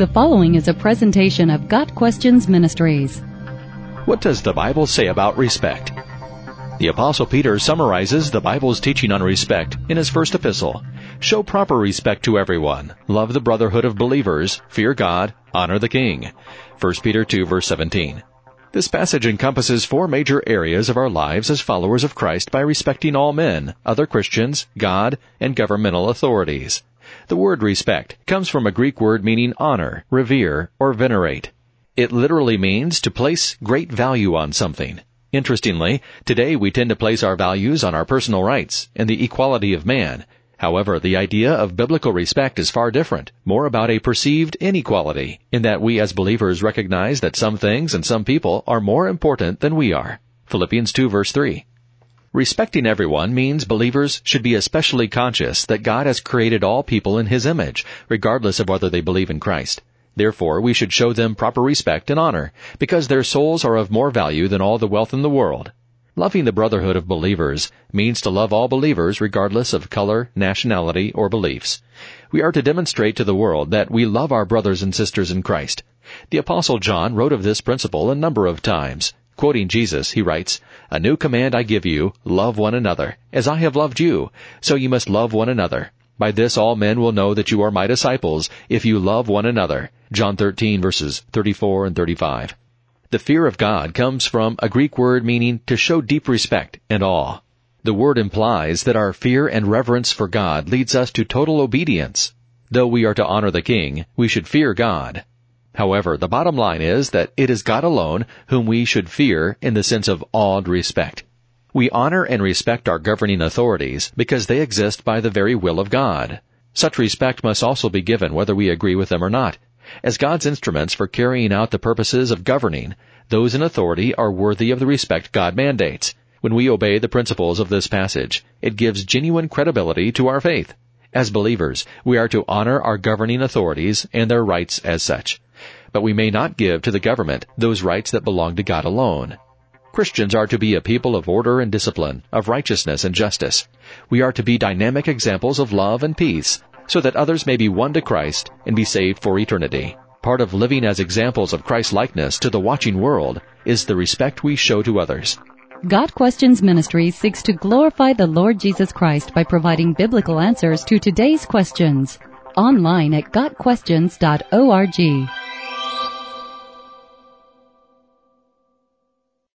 The following is a presentation of Got Questions Ministries. What does the Bible say about respect? The Apostle Peter summarizes the Bible's teaching on respect in his first epistle. Show proper respect to everyone. Love the brotherhood of believers. Fear God. Honor the king. 1 Peter 2 verse 17. This passage encompasses four major areas of our lives as followers of Christ by respecting all men, other Christians, God, and governmental authorities. The word respect comes from a Greek word meaning honor, revere, or venerate. It literally means to place great value on something. Interestingly, today we tend to place our values on our personal rights and the equality of man. However, the idea of biblical respect is far different, more about a perceived inequality, in that we as believers recognize that some things and some people are more important than we are. Philippians 2 verse 3. Respecting everyone means believers should be especially conscious that God has created all people in His image, regardless of whether they believe in Christ. Therefore, we should show them proper respect and honor, because their souls are of more value than all the wealth in the world. Loving the brotherhood of believers means to love all believers regardless of color, nationality, or beliefs. We are to demonstrate to the world that we love our brothers and sisters in Christ. The apostle John wrote of this principle a number of times. Quoting Jesus, he writes, A new command I give you, love one another. As I have loved you, so you must love one another. By this all men will know that you are my disciples, if you love one another. John 13 verses 34 and 35. The fear of God comes from a Greek word meaning to show deep respect and awe. The word implies that our fear and reverence for God leads us to total obedience. Though we are to honor the king, we should fear God. However, the bottom line is that it is God alone whom we should fear in the sense of awed respect. We honor and respect our governing authorities because they exist by the very will of God. Such respect must also be given whether we agree with them or not. As God's instruments for carrying out the purposes of governing, those in authority are worthy of the respect God mandates. When we obey the principles of this passage, it gives genuine credibility to our faith. As believers, we are to honor our governing authorities and their rights as such. But we may not give to the government those rights that belong to God alone. Christians are to be a people of order and discipline, of righteousness and justice. We are to be dynamic examples of love and peace, so that others may be won to Christ and be saved for eternity. Part of living as examples of Christ likeness to the watching world is the respect we show to others. Got Questions Ministry seeks to glorify the Lord Jesus Christ by providing biblical answers to today's questions. Online at GotQuestions.org.